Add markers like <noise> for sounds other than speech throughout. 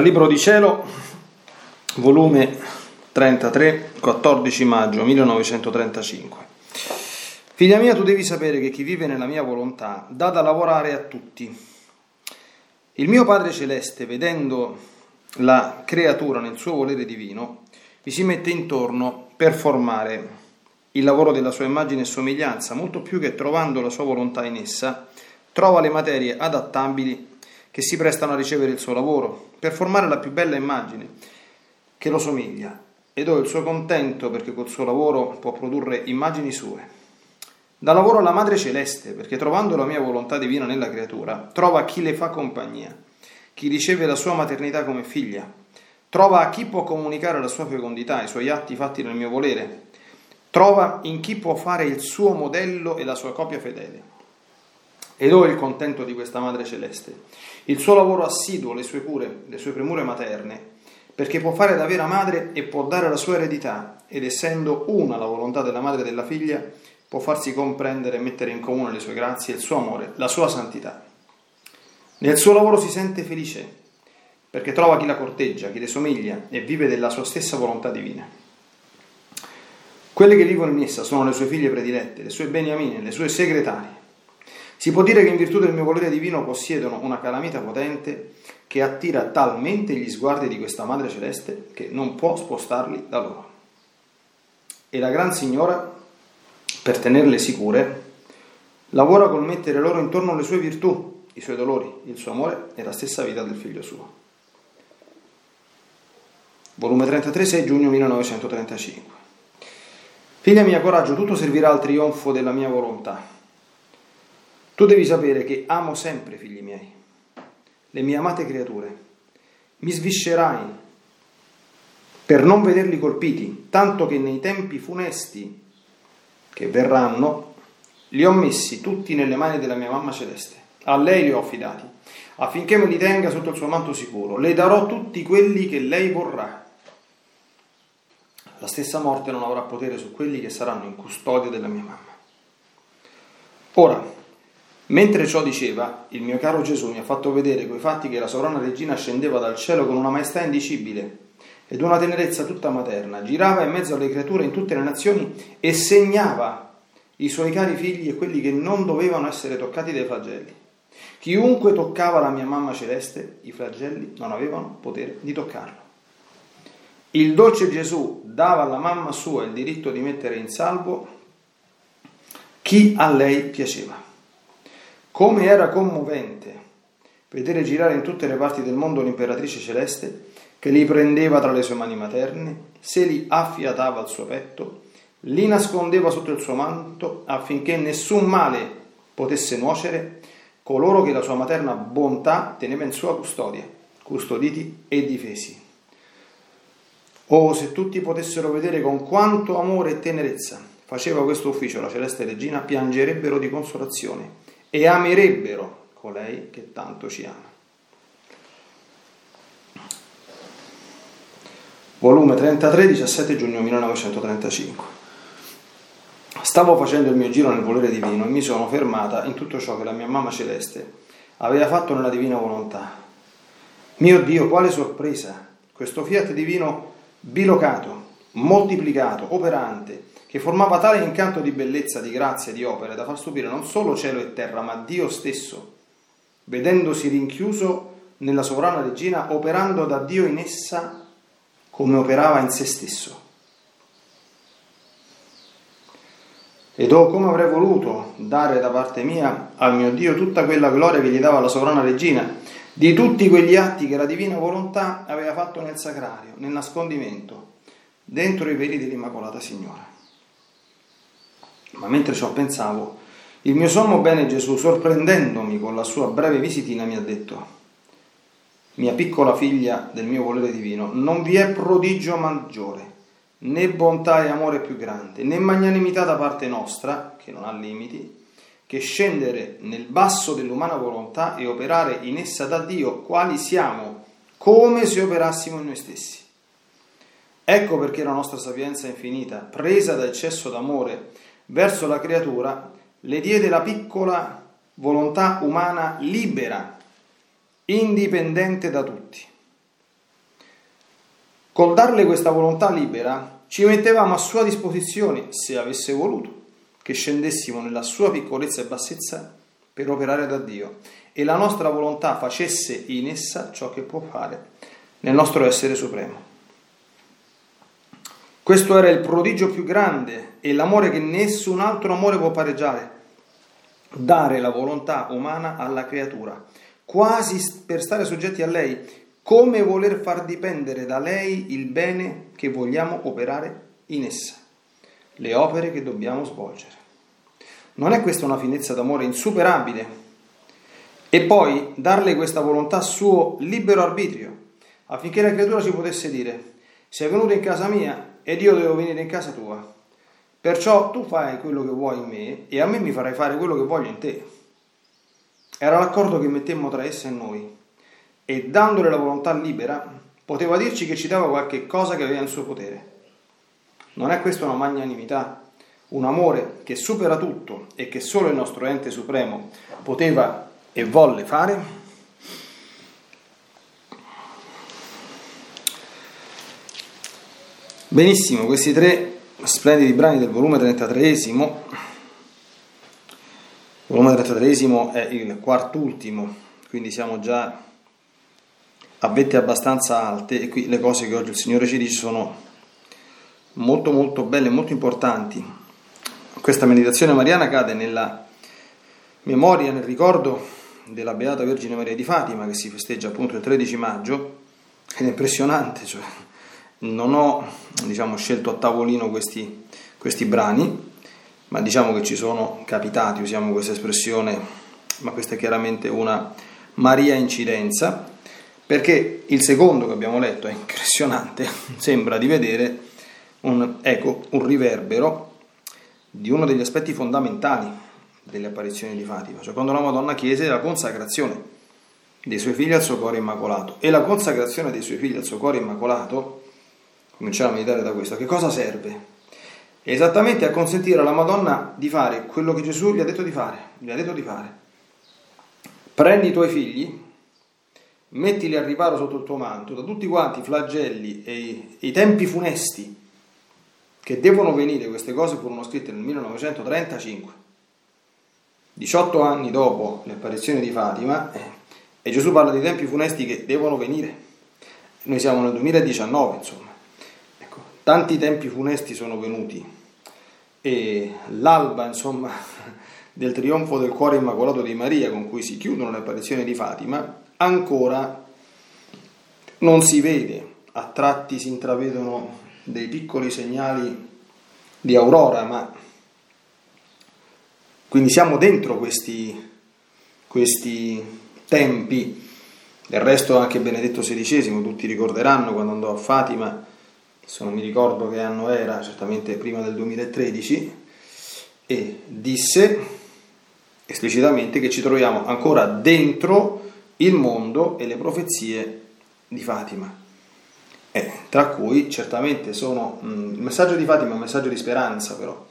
Dal Libro di Cielo, volume 33, 14 maggio 1935. Figlia mia, tu devi sapere che chi vive nella mia volontà dà da lavorare a tutti. Il mio Padre Celeste, vedendo la creatura nel suo volere divino, vi si mette intorno per formare il lavoro della sua immagine e somiglianza, molto più che trovando la sua volontà in essa, trova le materie adattabili che si prestano a ricevere il suo lavoro, per formare la più bella immagine che lo somiglia, ed ho il suo contento perché col suo lavoro può produrre immagini sue. Da lavoro alla Madre Celeste, perché trovando la mia volontà divina nella creatura, trova chi le fa compagnia, chi riceve la sua maternità come figlia, trova a chi può comunicare la sua fecondità, i suoi atti fatti nel mio volere, trova in chi può fare il suo modello e la sua copia fedele ed ho il contento di questa Madre Celeste, il suo lavoro assiduo, le sue cure, le sue premure materne, perché può fare da vera madre e può dare la sua eredità, ed essendo una la volontà della madre e della figlia, può farsi comprendere e mettere in comune le sue grazie, il suo amore, la sua santità. Nel suo lavoro si sente felice, perché trova chi la corteggia, chi le somiglia e vive della sua stessa volontà divina. Quelle che vivono in essa sono le sue figlie predilette, le sue beniamine, le sue segretarie. Si può dire che in virtù del mio volere divino possiedono una calamita potente che attira talmente gli sguardi di questa Madre Celeste che non può spostarli da loro. E la Gran Signora, per tenerle sicure, lavora col mettere loro intorno le sue virtù i suoi dolori, il suo amore e la stessa vita del figlio suo. Volume 33, 6 giugno 1935. Figlia mia, coraggio, tutto servirà al trionfo della mia volontà. Tu devi sapere che amo sempre, figli miei, le mie amate creature. Mi sviscerai per non vederli colpiti, tanto che nei tempi funesti che verranno li ho messi tutti nelle mani della mia mamma celeste. A lei li ho affidati, affinché me li tenga sotto il suo manto sicuro. Le darò tutti quelli che lei vorrà. La stessa morte non avrà potere su quelli che saranno in custodia della mia mamma. Ora, mentre ciò diceva, il mio caro Gesù mi ha fatto vedere quei fatti che la sovrana regina scendeva dal cielo con una maestà indicibile ed una tenerezza tutta materna, girava in mezzo alle creature in tutte le nazioni e segnava i suoi cari figli e quelli che non dovevano essere toccati dai flagelli. Chiunque toccava la mia mamma celeste, i flagelli non avevano potere di toccarlo. Il dolce Gesù dava alla mamma sua il diritto di mettere in salvo chi a lei piaceva. Come era commovente vedere girare in tutte le parti del mondo l'imperatrice celeste che li prendeva tra le sue mani materne, se li affiatava al suo petto, li nascondeva sotto il suo manto affinché nessun male potesse nuocere coloro che la sua materna bontà teneva in sua custodia, custoditi e difesi. Oh, se tutti potessero vedere con quanto amore e tenerezza faceva questo ufficio la celeste regina, piangerebbero di consolazione e amerebbero colei che tanto ci ama. Volume 33, 17 giugno 1935. Stavo facendo il mio giro nel volere divino e mi sono fermata in tutto ciò che la mia mamma celeste aveva fatto nella divina volontà. Mio Dio, quale sorpresa! Questo fiat divino bilocato, moltiplicato, operante, che formava tale incanto di bellezza, di grazia, di opere da far stupire non solo cielo e terra, ma Dio stesso, vedendosi rinchiuso nella sovrana regina, operando da Dio in essa come operava in se stesso. Ed oh come avrei voluto dare da parte mia al mio Dio tutta quella gloria che gli dava la sovrana regina, di tutti quegli atti che la divina volontà aveva fatto nel sacrario, nel nascondimento, dentro i veli dell'Immacolata Signora. Ma mentre ciò pensavo, il mio sommo bene Gesù, sorprendendomi con la sua breve visitina, mi ha detto, mia piccola figlia del mio volere divino, non vi è prodigio maggiore né bontà e amore più grande, né magnanimità da parte nostra, che non ha limiti, che scendere nel basso dell'umana volontà e operare in essa da Dio quali siamo, come se operassimo in noi stessi. Ecco perché la nostra sapienza infinita, presa da eccesso d'amore verso la creatura, le diede la piccola volontà umana libera, indipendente da tutti. Col darle questa volontà libera, ci mettevamo a sua disposizione, se avesse voluto, che scendessimo nella sua piccolezza e bassezza per operare da Dio e la nostra volontà facesse in essa ciò che può fare nel nostro essere supremo. Questo era il prodigio più grande e l'amore che nessun altro amore può pareggiare, dare la volontà umana alla creatura, quasi per stare soggetti a lei, come voler far dipendere da lei il bene che vogliamo operare in essa, le opere che dobbiamo svolgere. Non è questa una finezza d'amore insuperabile? E poi darle questa volontà a suo libero arbitrio, affinché la creatura ci potesse dire, sei venuto in casa mia ed io devo venire in casa tua. Perciò tu fai quello che vuoi in me e a me mi farai fare quello che voglio in te. era l'accordo che mettemmo tra essa e noi, e dandole la volontà libera, poteva dirci che ci dava qualche cosa che aveva in suo potere. Non è questa una magnanimità, un amore che supera tutto e che solo il nostro ente supremo poteva e volle fare? Benissimo, questi tre splendidi brani del volume 33 il volume 33 è il quart'ultimo, quindi siamo già a vette abbastanza alte e qui le cose che oggi il Signore ci dice sono molto molto belle, molto importanti. Questa meditazione mariana cade nella memoria, nel ricordo della Beata Vergine Maria di Fatima che si festeggia appunto il 13 maggio ed è impressionante, cioè non ho diciamo, scelto a tavolino questi, questi brani, ma diciamo che ci sono capitati, usiamo questa espressione, ma questa è chiaramente una Maria incidenza, perché il secondo che abbiamo letto è impressionante, <laughs> sembra di vedere un, ecco, un riverbero di uno degli aspetti fondamentali delle apparizioni di Fatima, cioè quando la Madonna chiese la consacrazione dei suoi figli al suo cuore immacolato e la consacrazione dei suoi figli al suo cuore immacolato cominciamo a meditare da questo, a che cosa serve? Esattamente a consentire alla Madonna di fare quello che Gesù gli ha detto di fare, gli ha detto di fare. Prendi i tuoi figli, mettili a riparo sotto il tuo manto da tutti quanti i flagelli e i, i tempi funesti che devono venire, queste cose furono scritte nel 1935, 18 anni dopo le apparizioni di Fatima, eh, e Gesù parla di tempi funesti che devono venire. Noi siamo nel 2019, insomma tanti tempi funesti sono venuti e l'alba, insomma, <laughs> del trionfo del cuore immacolato di Maria con cui si chiudono le apparizioni di Fatima, ancora non si vede, a tratti si intravedono dei piccoli segnali di aurora, ma quindi siamo dentro questi, questi tempi. Del resto anche Benedetto XVI, tutti ricorderanno quando andò a Fatima, se non mi ricordo che anno era, certamente prima del 2013, e disse esplicitamente che ci troviamo ancora dentro il mondo e le profezie di Fatima, eh, tra cui certamente sono mh, il messaggio di Fatima è un messaggio di speranza però.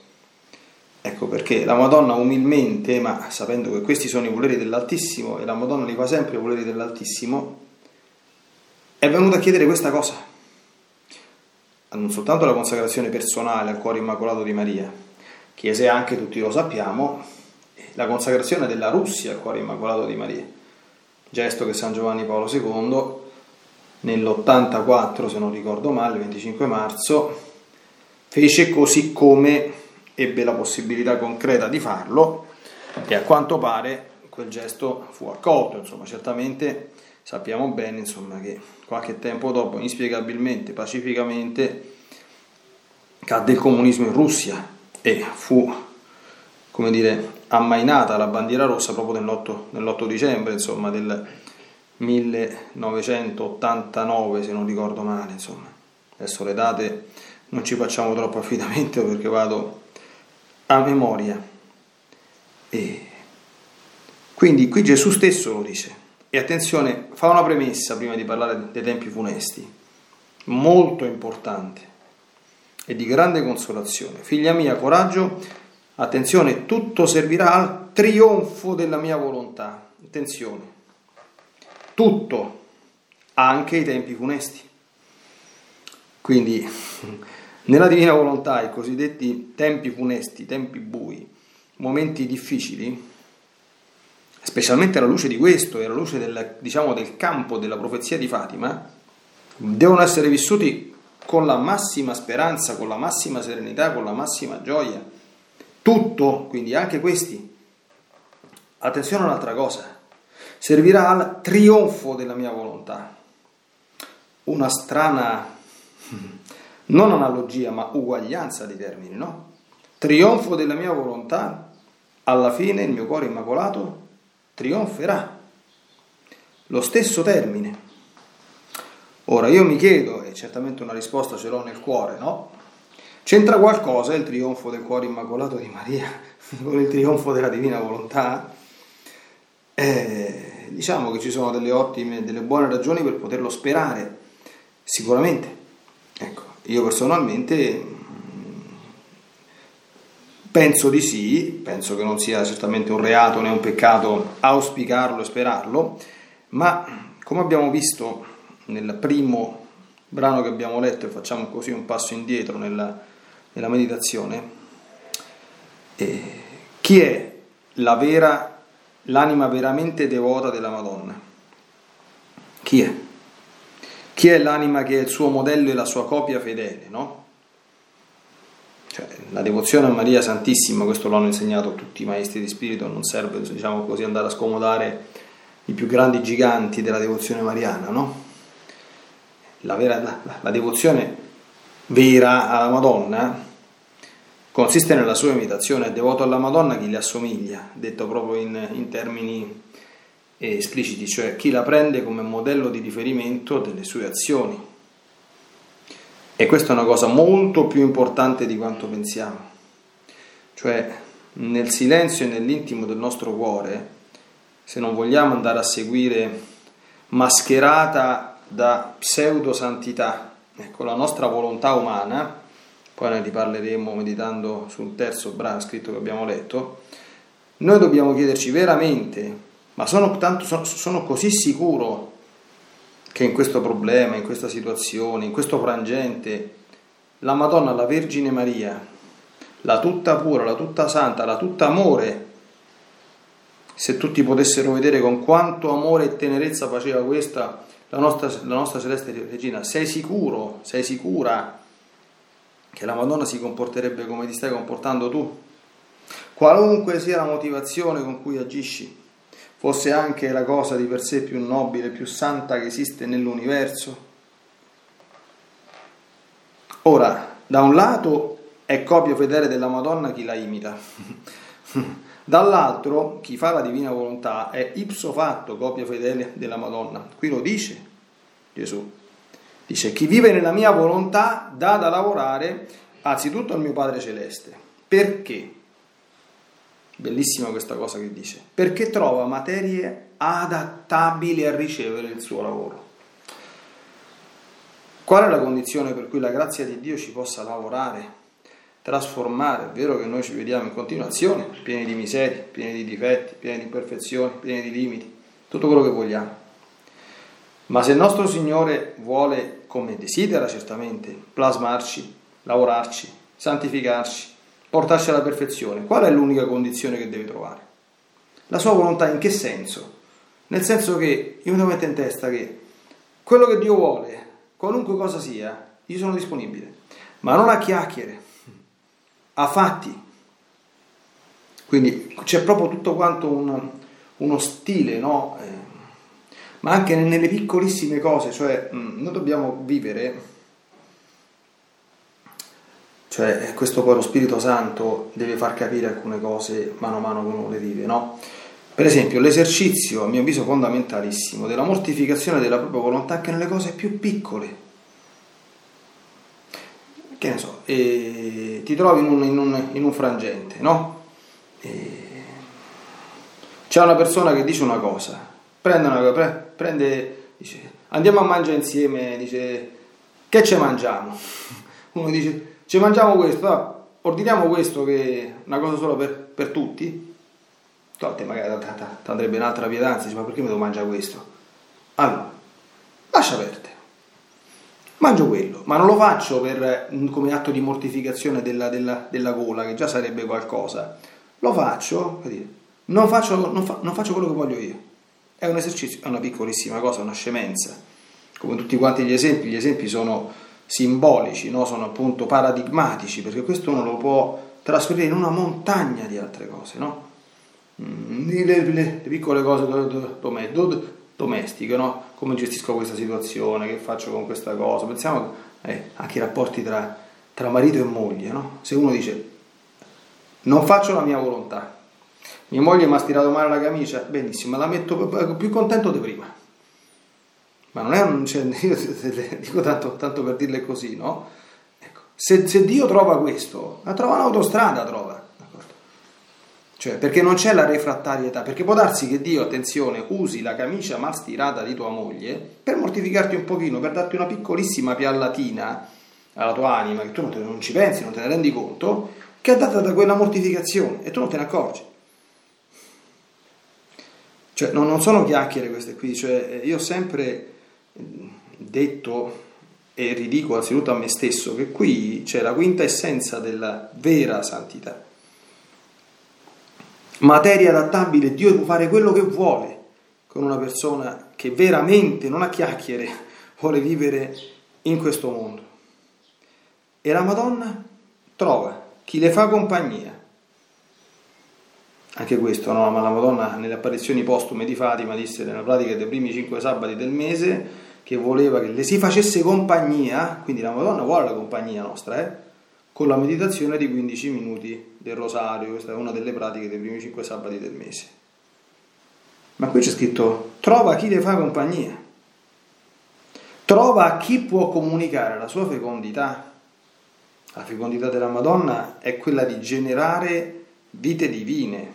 Ecco perché la Madonna umilmente, ma sapendo che questi sono i voleri dell'Altissimo e la Madonna li fa sempre i voleri dell'Altissimo, è venuta a chiedere questa cosa non soltanto la consacrazione personale al cuore immacolato di Maria, chiese anche, tutti lo sappiamo, la consacrazione della Russia al cuore immacolato di Maria, gesto che San Giovanni Paolo II nell'84, se non ricordo male, il 25 marzo, fece così come ebbe la possibilità concreta di farlo e a quanto pare quel gesto fu accolto, insomma, certamente sappiamo bene insomma, che qualche tempo dopo, inspiegabilmente, pacificamente, cadde il comunismo in Russia e fu, come dire, ammainata la bandiera rossa proprio nell'8, nell'8 dicembre insomma, del 1989, se non ricordo male. Insomma. Adesso le date non ci facciamo troppo affidamento perché vado a memoria. E quindi qui Gesù stesso lo dice. E attenzione, fa una premessa prima di parlare dei tempi funesti, molto importante e di grande consolazione. Figlia mia, coraggio, attenzione, tutto servirà al trionfo della mia volontà. Attenzione, tutto, anche i tempi funesti. Quindi, <laughs> nella divina volontà, i cosiddetti tempi funesti, tempi bui, momenti difficili, specialmente alla luce di questo e alla luce del, diciamo, del campo della profezia di Fatima, devono essere vissuti con la massima speranza, con la massima serenità, con la massima gioia. Tutto, quindi anche questi. Attenzione a un'altra cosa, servirà al trionfo della mia volontà. Una strana, non analogia, ma uguaglianza di termini, no? Trionfo della mia volontà, alla fine il mio cuore immacolato trionferà. Lo stesso termine. Ora io mi chiedo, e certamente una risposta ce l'ho nel cuore, no? C'entra qualcosa il trionfo del cuore immacolato di Maria <laughs> con il trionfo della divina volontà? eh, diciamo che ci sono delle ottime, delle buone ragioni per poterlo sperare, sicuramente. Ecco, io personalmente penso di sì, penso che non sia certamente un reato né un peccato auspicarlo e sperarlo, ma come abbiamo visto nel primo brano che abbiamo letto e facciamo così un passo indietro nella, nella meditazione, eh, chi è la vera, l'anima veramente devota della Madonna? Chi è? Chi è l'anima che è il suo modello e la sua copia fedele, no? Cioè, la devozione a Maria Santissima, questo lo hanno insegnato tutti i maestri di spirito, non serve diciamo così andare a scomodare i più grandi giganti della devozione mariana, no? La, vera, la, la devozione vera alla Madonna consiste nella sua imitazione, è devoto alla Madonna chi le assomiglia, detto proprio in, in termini espliciti, cioè chi la prende come modello di riferimento delle sue azioni. E questa è una cosa molto più importante di quanto pensiamo. Cioè, nel silenzio e nell'intimo del nostro cuore, se non vogliamo andare a seguire mascherata da pseudo santità, ecco, la nostra volontà umana, poi ne riparleremo meditando sul terzo brano scritto che abbiamo letto, noi dobbiamo chiederci veramente, ma sono, tanto, sono, sono così sicuro che in questo problema, in questa situazione, in questo frangente, la Madonna, la Vergine Maria, la tutta pura, la tutta santa, la tutta amore, se tutti potessero vedere con quanto amore e tenerezza faceva questa la nostra, la nostra celeste regina, sei sicuro, sei sicura che la Madonna si comporterebbe come ti stai comportando tu. Qualunque sia la motivazione con cui agisci, fosse anche la cosa di per sé più nobile, più santa che esiste nell'universo. Ora, da un lato è copia fedele della Madonna chi la imita, <laughs> dall'altro chi fa la divina volontà è ipso fatto copia fedele della Madonna. Qui lo dice Gesù. Dice, chi vive nella mia volontà dà da lavorare anzitutto al mio Padre Celeste. Perché? Bellissima questa cosa che dice. Perché trova materie adattabili a ricevere il suo lavoro. Qual è la condizione per cui la grazia di Dio ci possa lavorare, trasformare? È vero che noi ci vediamo in continuazione, pieni di miserie, pieni di difetti, pieni di imperfezioni, pieni di limiti, tutto quello che vogliamo. Ma se il nostro Signore vuole come desidera certamente, plasmarci, lavorarci, santificarci, portarci alla perfezione. Qual è l'unica condizione che deve trovare? La sua volontà in che senso? Nel senso che io mi mettere in testa che quello che Dio vuole, qualunque cosa sia, io sono disponibile, ma non a chiacchiere, a fatti. Quindi c'è proprio tutto quanto un, uno stile, no? Eh, ma anche nelle piccolissime cose, cioè mm, noi dobbiamo vivere, cioè questo poi lo Spirito Santo deve far capire alcune cose mano a mano che uno le vive, no? Per esempio l'esercizio, a mio avviso fondamentalissimo, della mortificazione della propria volontà anche nelle cose più piccole. Che ne so, ti trovi in un, in un, in un frangente, no? E c'è una persona che dice una cosa, prende una pre, prende, dice, andiamo a mangiare insieme, dice, che ci mangiamo? <laughs> Uno dice, ci mangiamo questo, ah, ordiniamo questo che è una cosa solo per, per tutti? Tolte magari ti andrebbe un'altra pietanza, dice, ma perché mi devo mangiare questo? Allora, lascia aperte. Mangio quello, ma non lo faccio per, come atto di mortificazione della, della, della gola, che già sarebbe qualcosa. Lo faccio, non faccio, non, fa, non faccio quello che voglio io. È un esercizio, è una piccolissima cosa, una scemenza. Come tutti quanti gli esempi, gli esempi sono simbolici, no? sono appunto paradigmatici, perché questo uno lo può trasferire in una montagna di altre cose, no? Mm, le, le, le piccole cose domestiche, no? Come gestisco questa situazione, che faccio con questa cosa. Pensiamo eh, anche ai rapporti tra, tra marito e moglie, no? Se uno dice non faccio la mia volontà, mia moglie mi ha stirato male la camicia, benissimo, la metto più contento di prima. Ma non è un... Cioè, <laughs> io dico tanto, tanto, per dirle così, no? Ecco, se, se, Dio trova questo, la trova un'autostrada, trova. Cioè, perché non c'è la refrattarietà, perché può darsi che Dio, attenzione, usi la camicia mal stirata di tua moglie per mortificarti un pochino, per darti una piccolissima piallatina alla tua anima, che tu non, te, non ci pensi, non te ne rendi conto, che è data da quella mortificazione e tu non te ne accorgi. Cioè, non, non sono chiacchiere queste qui, cioè, io sempre detto e ridico anzitutto a me stesso che qui c'è la quinta essenza della vera santità materia adattabile, Dio può fare quello che vuole con una persona che veramente, non a chiacchiere, vuole vivere in questo mondo. E la Madonna trova chi le fa compagnia. Anche questo, no? Ma la Madonna nelle apparizioni postume di Fatima disse nella pratica dei primi cinque sabati del mese che voleva che le si facesse compagnia, quindi la Madonna vuole la compagnia nostra, eh? con la meditazione di 15 minuti del rosario, questa è una delle pratiche dei primi 5 sabati del mese. Ma qui c'è scritto trova chi le fa compagnia, trova chi può comunicare la sua fecondità. La fecondità della Madonna è quella di generare vite divine.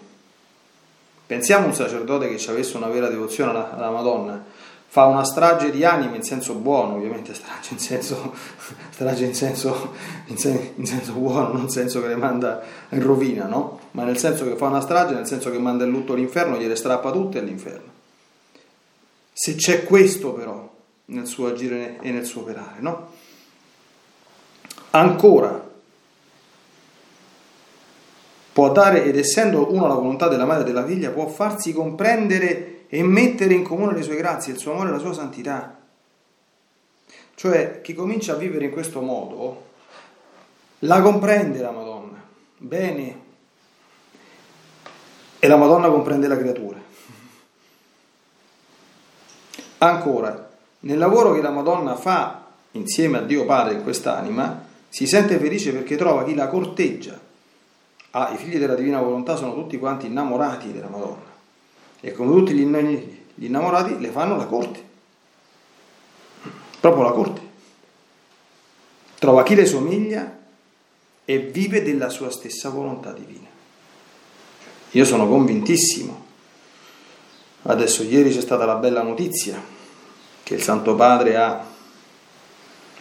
Pensiamo a un sacerdote che ci avesse una vera devozione alla Madonna, fa una strage di anime in senso buono, ovviamente strage in senso, <laughs> strage in senso, in sen, in senso buono, non nel senso che le manda in rovina, no? Ma nel senso che fa una strage, nel senso che manda in lutto all'inferno, gliele strappa tutte all'inferno. Se c'è questo però nel suo agire e nel suo operare, no? Ancora, può dare, ed essendo uno la volontà della madre e della figlia, può farsi comprendere e mettere in comune le sue grazie, il suo amore e la sua santità. Cioè, chi comincia a vivere in questo modo, la comprende la Madonna, bene, e la Madonna comprende la creatura. Ancora, nel lavoro che la Madonna fa insieme a Dio Padre in quest'anima, si sente felice perché trova chi la corteggia. Ah, i figli della divina volontà sono tutti quanti innamorati della Madonna e come tutti gli innamorati le fanno la corte, proprio la corte. Trova chi le somiglia e vive della sua stessa volontà divina. Io sono convintissimo. Adesso ieri c'è stata la bella notizia che il Santo Padre ha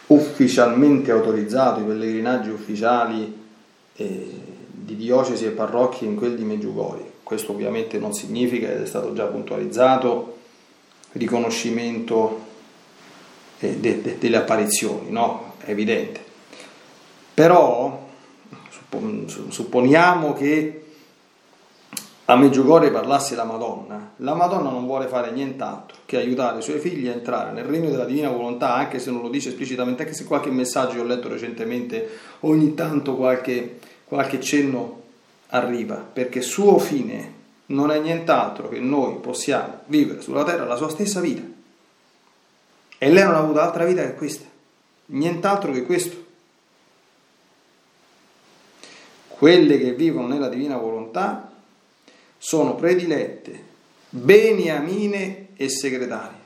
ufficialmente autorizzato i pellegrinaggi ufficiali eh, di diocesi e parrocchie in quel di Meggiugori questo ovviamente non significa, ed è stato già puntualizzato, riconoscimento de, de, delle apparizioni, no? È evidente. Però supponiamo che a Meggiugorje parlasse la Madonna, la Madonna non vuole fare nient'altro che aiutare i suoi figli a entrare nel regno della divina volontà, anche se non lo dice esplicitamente, anche se qualche messaggio ho letto recentemente, ogni tanto qualche, qualche cenno arriva, perché suo fine non è nient'altro che noi possiamo vivere sulla terra la sua stessa vita. E lei non ha avuto altra vita che questa, nient'altro che questo. Quelle che vivono nella divina volontà sono predilette, beniamine e segretarie.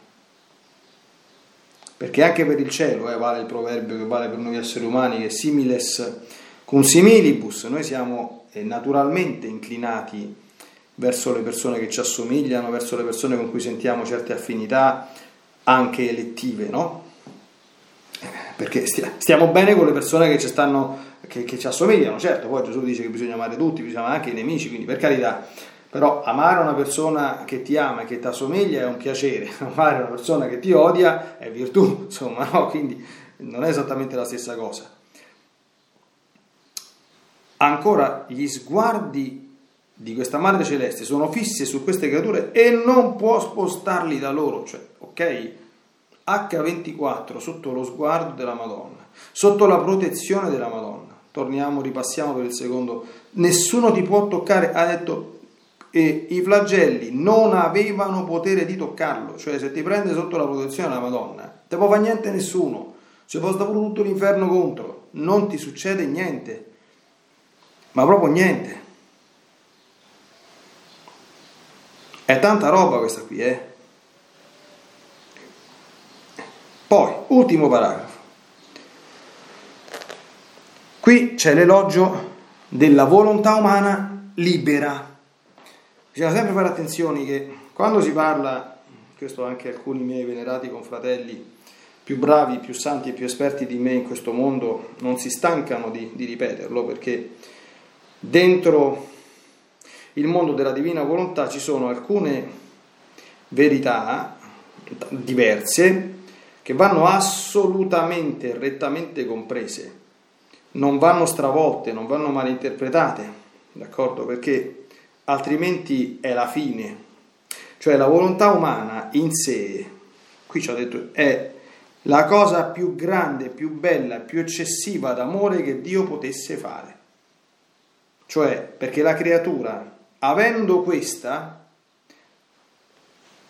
Perché anche per il cielo eh, vale il proverbio che vale per noi esseri umani, che similes cum similibus, noi siamo naturalmente inclinati verso le persone che ci assomigliano, verso le persone con cui sentiamo certe affinità anche elettive, no? Perché stiamo bene con le persone che ci, stanno, che, che ci assomigliano, certo, poi Gesù dice che bisogna amare tutti, bisogna amare anche i nemici, quindi per carità, però amare una persona che ti ama e che ti assomiglia è un piacere, <laughs> amare una persona che ti odia è virtù, insomma, no? Quindi non è esattamente la stessa cosa. Ancora gli sguardi di questa Madre Celeste sono fissi su queste creature e non può spostarli da loro, cioè, ok? H24 sotto lo sguardo della Madonna, sotto la protezione della Madonna. Torniamo, ripassiamo per il secondo. Nessuno ti può toccare, ha detto e i flagelli non avevano potere di toccarlo, cioè se ti prende sotto la protezione della Madonna, te può fare niente nessuno, ci può stare tutto l'inferno contro, non ti succede niente ma proprio niente. È tanta roba questa qui, eh? Poi, ultimo paragrafo. Qui c'è l'elogio della volontà umana libera. Bisogna sempre fare attenzione che quando si parla, questo anche alcuni miei venerati confratelli più bravi, più santi e più esperti di me in questo mondo non si stancano di, di ripeterlo perché dentro il mondo della divina volontà ci sono alcune verità diverse che vanno assolutamente, rettamente comprese, non vanno stravolte, non vanno malinterpretate, d'accordo? Perché altrimenti è la fine. Cioè la volontà umana in sé, qui ci ho detto, è la cosa più grande, più bella, più eccessiva d'amore che Dio potesse fare. Cioè, perché la creatura, avendo questa,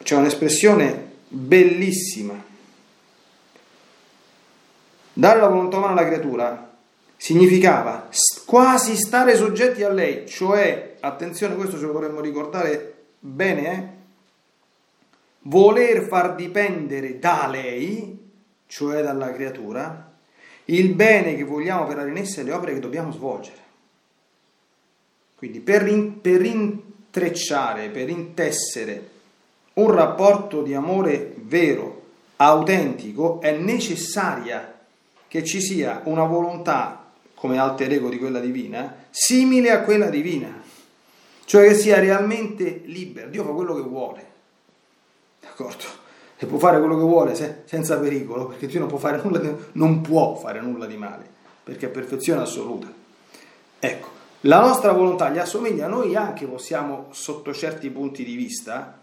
c'è un'espressione bellissima. Dare la volontà umana alla creatura significava quasi stare soggetti a lei, cioè, attenzione, questo ce lo dovremmo ricordare bene, eh? voler far dipendere da lei cioè dalla creatura, il bene che vogliamo operare in essa e le opere che dobbiamo svolgere. Quindi per, in, per intrecciare, per intessere un rapporto di amore vero, autentico, è necessaria che ci sia una volontà, come alter ego di quella divina, simile a quella divina, cioè che sia realmente libera. Dio fa quello che vuole, d'accordo? e può fare quello che vuole se, senza pericolo, perché Dio non può, fare nulla di, non può fare nulla di male, perché è perfezione assoluta. Ecco, la nostra volontà gli assomiglia, noi anche possiamo, sotto certi punti di vista,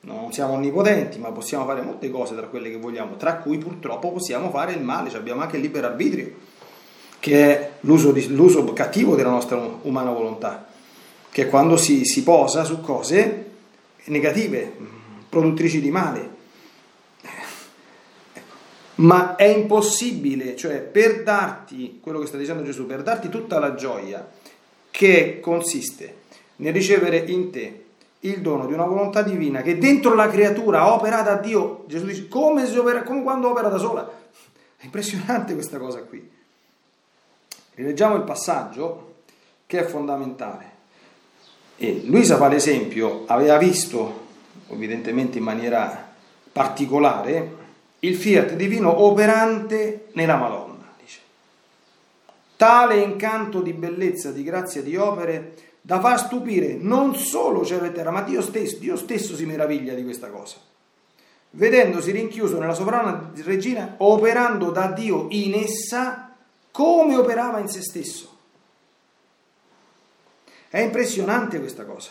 non siamo onnipotenti, ma possiamo fare molte cose tra quelle che vogliamo, tra cui purtroppo possiamo fare il male, cioè abbiamo anche il libero arbitrio, che è l'uso, di, l'uso cattivo della nostra umana volontà, che è quando si, si posa su cose negative, produttrici di male. Ma è impossibile, cioè per darti quello che sta dicendo Gesù, per darti tutta la gioia che consiste nel ricevere in te il dono di una volontà divina che dentro la creatura opera da Dio, Gesù dice come, opera, come quando opera da sola. È impressionante questa cosa qui. Rileggiamo il passaggio che è fondamentale. E Luisa fa l'esempio, aveva visto, evidentemente in maniera particolare, il fiat divino operante nella Madonna. Tale incanto di bellezza, di grazia, di opere da far stupire non solo cielo e terra, ma Dio stesso, Dio stesso si meraviglia di questa cosa. Vedendosi rinchiuso nella sovrana regina, operando da Dio in essa come operava in se stesso. È impressionante questa cosa,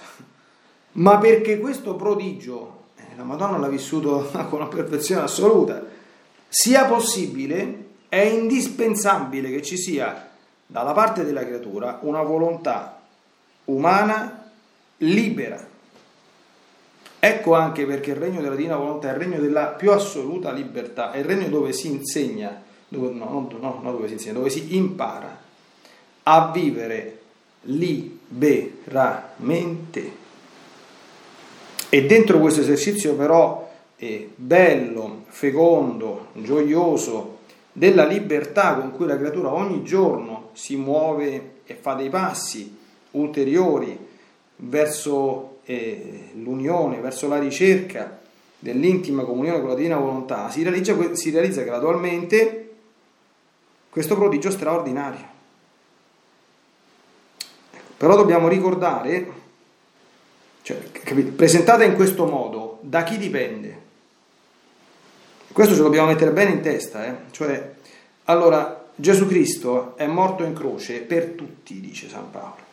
ma perché questo prodigio la Madonna l'ha vissuto <laughs> con una perfezione assoluta, sia possibile, è indispensabile che ci sia dalla parte della creatura una volontà umana libera. Ecco anche perché il regno della divina volontà è il regno della più assoluta libertà, è il regno dove si insegna, dove, no, no, no dove si insegna, dove si impara a vivere liberamente e dentro questo esercizio però è bello, fecondo, gioioso, della libertà con cui la creatura ogni giorno si muove e fa dei passi ulteriori verso eh, l'unione, verso la ricerca dell'intima comunione con la divina volontà, si realizza, si realizza gradualmente questo prodigio straordinario. Però dobbiamo ricordare cioè, presentata in questo modo, da chi dipende? Questo ce lo dobbiamo mettere bene in testa, eh? cioè, allora, Gesù Cristo è morto in croce per tutti, dice San Paolo.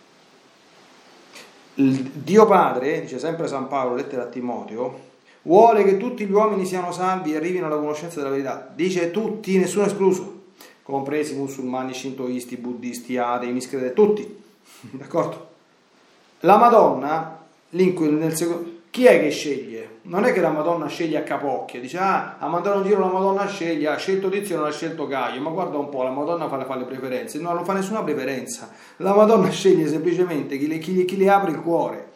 Il Dio Padre, dice sempre San Paolo, lettera a Timoteo, vuole che tutti gli uomini siano salvi e arrivino alla conoscenza della verità. Dice tutti, nessuno escluso, compresi musulmani, shintoisti, buddisti, atei, miscredenti, tutti. <laughs> D'accordo? La Madonna nel secondo, chi è che sceglie? Non è che la Madonna sceglie a capocchia, dice ah, a mandare un giro la Madonna sceglie, ha scelto Tizio non ha scelto Gaio, ma guarda un po', la Madonna fa, fa le preferenze, no, non fa nessuna preferenza, la Madonna sceglie semplicemente chi le, chi, chi le apre il cuore.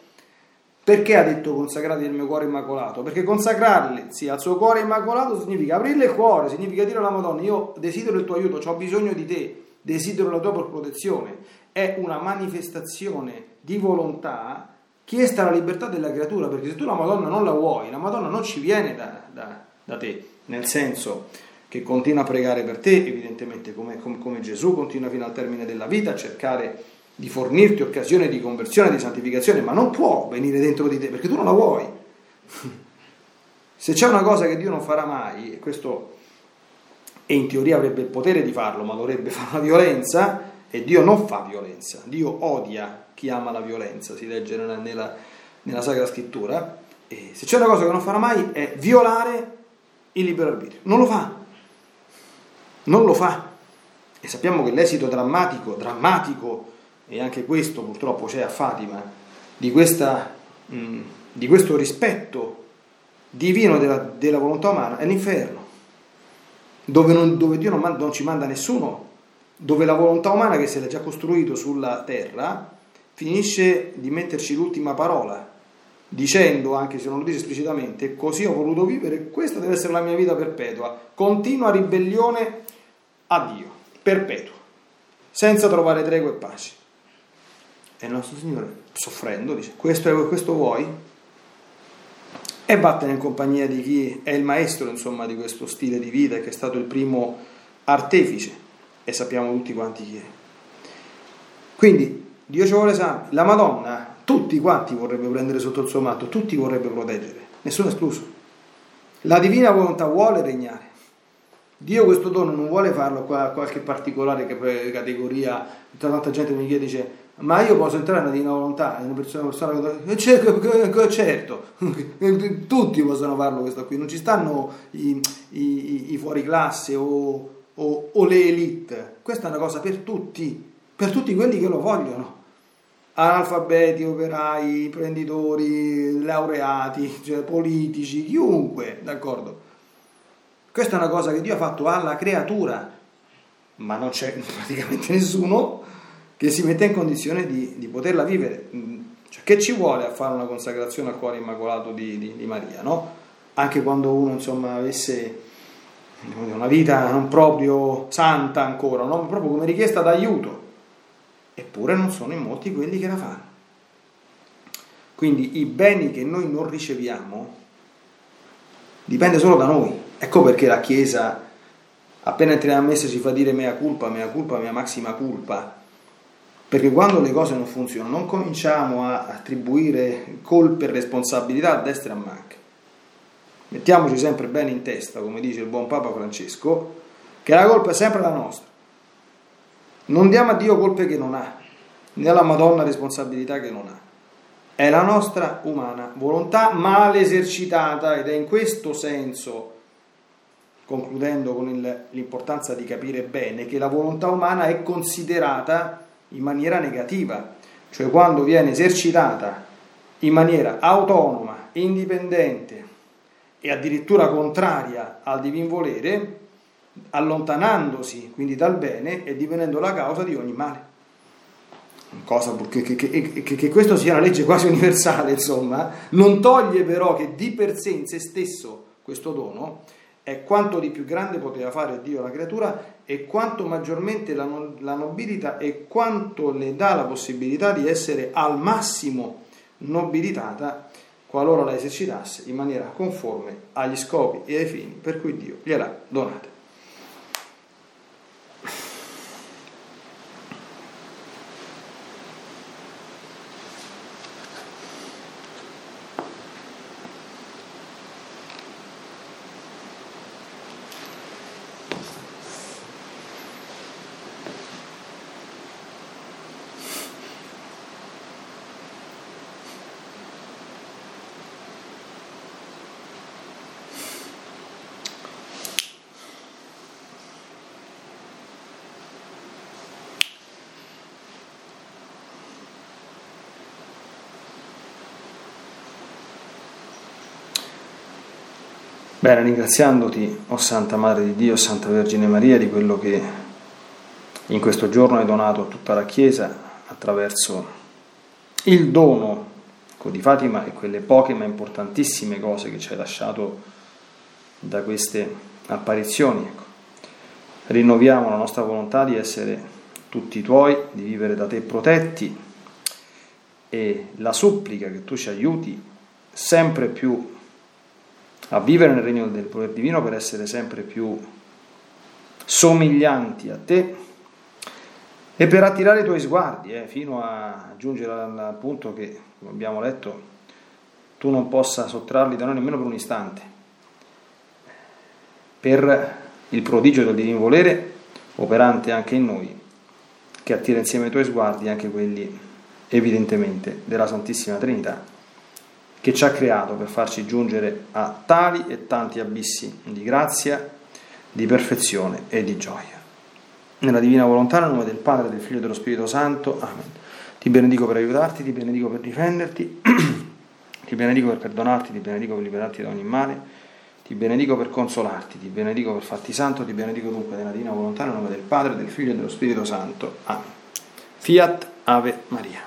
Perché ha detto consacrati il mio cuore immacolato? Perché consacrarli sì, al suo cuore immacolato significa aprirle il cuore, significa dire alla Madonna io desidero il tuo aiuto, ho bisogno di te, desidero la tua protezione. È una manifestazione di volontà chiesta la libertà della creatura, perché se tu la Madonna non la vuoi, la Madonna non ci viene da, da, da te, nel senso che continua a pregare per te, evidentemente come, come, come Gesù continua fino al termine della vita a cercare di fornirti occasione di conversione, di santificazione, ma non può venire dentro di te perché tu non la vuoi. Se c'è una cosa che Dio non farà mai, e questo e in teoria avrebbe il potere di farlo, ma dovrebbe fare una violenza, e Dio non fa violenza, Dio odia chi ama la violenza, si legge nella, nella, Sacra Scrittura, e se c'è una cosa che non farà mai è violare il libero arbitrio, non lo fa, non lo fa. E sappiamo che l'esito drammatico, drammatico, e anche questo purtroppo c'è a Fatima, di, questa, mh, di questo rispetto divino della, della, volontà umana è l'inferno, dove, non, dove Dio non, manda, non ci manda nessuno, dove la volontà umana che si è già costruito sulla terra finisce di metterci l'ultima parola, dicendo, anche se non lo dice esplicitamente, così ho voluto vivere, questa deve essere la mia vita perpetua, continua ribellione a Dio, perpetua, senza trovare tregua e pace. E il nostro Signore, soffrendo, dice, questo, è, questo vuoi? E vattene in compagnia di chi è il maestro, insomma, di questo stile di vita, che è stato il primo artefice, e sappiamo tutti quanti chi è. Quindi, Dio ci vuole santi. La Madonna, tutti quanti vorrebbe prendere sotto il suo manto, tutti vorrebbe proteggere, nessuno escluso. La divina volontà vuole regnare. Dio questo dono non vuole farlo a qualche particolare categoria, tanta gente mi chiede, dice, ma io posso entrare nella divina volontà, una persona, una persona certo, certo, <laughs> tutti possono farlo questo qui, non ci stanno i, i, i fuori classe o, o, o le elite, questa è una cosa per tutti, per tutti quelli che lo vogliono analfabeti, operai, imprenditori, laureati, cioè politici, chiunque, d'accordo? Questa è una cosa che Dio ha fatto alla creatura, ma non c'è <laughs> praticamente nessuno che si mette in condizione di, di poterla vivere. Cioè, che ci vuole a fare una consacrazione al cuore immacolato di, di, di Maria, no? Anche quando uno insomma avesse una vita non proprio santa ancora, no? proprio come richiesta d'aiuto eppure non sono in molti quelli che la fanno. Quindi i beni che noi non riceviamo dipende solo da noi. Ecco perché la Chiesa, appena entriamo a messa, ci fa dire mea culpa, mea culpa, mea maxima culpa. Perché quando le cose non funzionano non cominciamo a attribuire colpe e responsabilità a destra e a manca. Mettiamoci sempre bene in testa, come dice il buon Papa Francesco, che la colpa è sempre la nostra. Non diamo a Dio colpe che non ha, né alla Madonna responsabilità che non ha. È la nostra umana volontà male esercitata ed è in questo senso, concludendo con il, l'importanza di capire bene, che la volontà umana è considerata in maniera negativa, cioè quando viene esercitata in maniera autonoma, indipendente e addirittura contraria al divin volere, allontanandosi quindi dal bene e divenendo la causa di ogni male. Cosa che, che, che, che, questo sia una legge quasi <laughs> universale, insomma, non toglie però che di per sé in se stesso questo dono è quanto di più grande poteva fare Dio alla creatura e quanto maggiormente la, la nobilita e quanto le dà la possibilità di essere al massimo nobilitata qualora la esercitasse in maniera conforme agli scopi e ai fini per cui Dio gliel'ha donata. Bene, ringraziandoti, o oh Santa Madre di Dio, Santa Vergine Maria, di quello che in questo giorno hai donato a tutta la Chiesa attraverso il dono di Fatima e quelle poche ma importantissime cose che ci hai lasciato da queste apparizioni. Ecco. Rinnoviamo la nostra volontà di essere tutti tuoi, di vivere da te protetti e la supplica che tu ci aiuti sempre più a vivere nel regno del potere divino per essere sempre più somiglianti a te e per attirare i tuoi sguardi, eh, fino a giungere al punto che, come abbiamo letto, tu non possa sottrarli da noi nemmeno per un istante, per il prodigio del divino volere operante anche in noi, che attira insieme ai tuoi sguardi anche quelli evidentemente della Santissima Trinità, che ci ha creato per farci giungere a tali e tanti abissi di grazia, di perfezione e di gioia. Nella divina volontà, nel nome del Padre, del Figlio e dello Spirito Santo. Amen. Ti benedico per aiutarti, ti benedico per difenderti, <clears throat> ti benedico per perdonarti, ti benedico per liberarti da ogni male, ti benedico per consolarti, ti benedico per farti santo, ti benedico dunque nella divina volontà, nel nome del Padre, del Figlio e dello Spirito Santo. Amen. Fiat Ave Maria.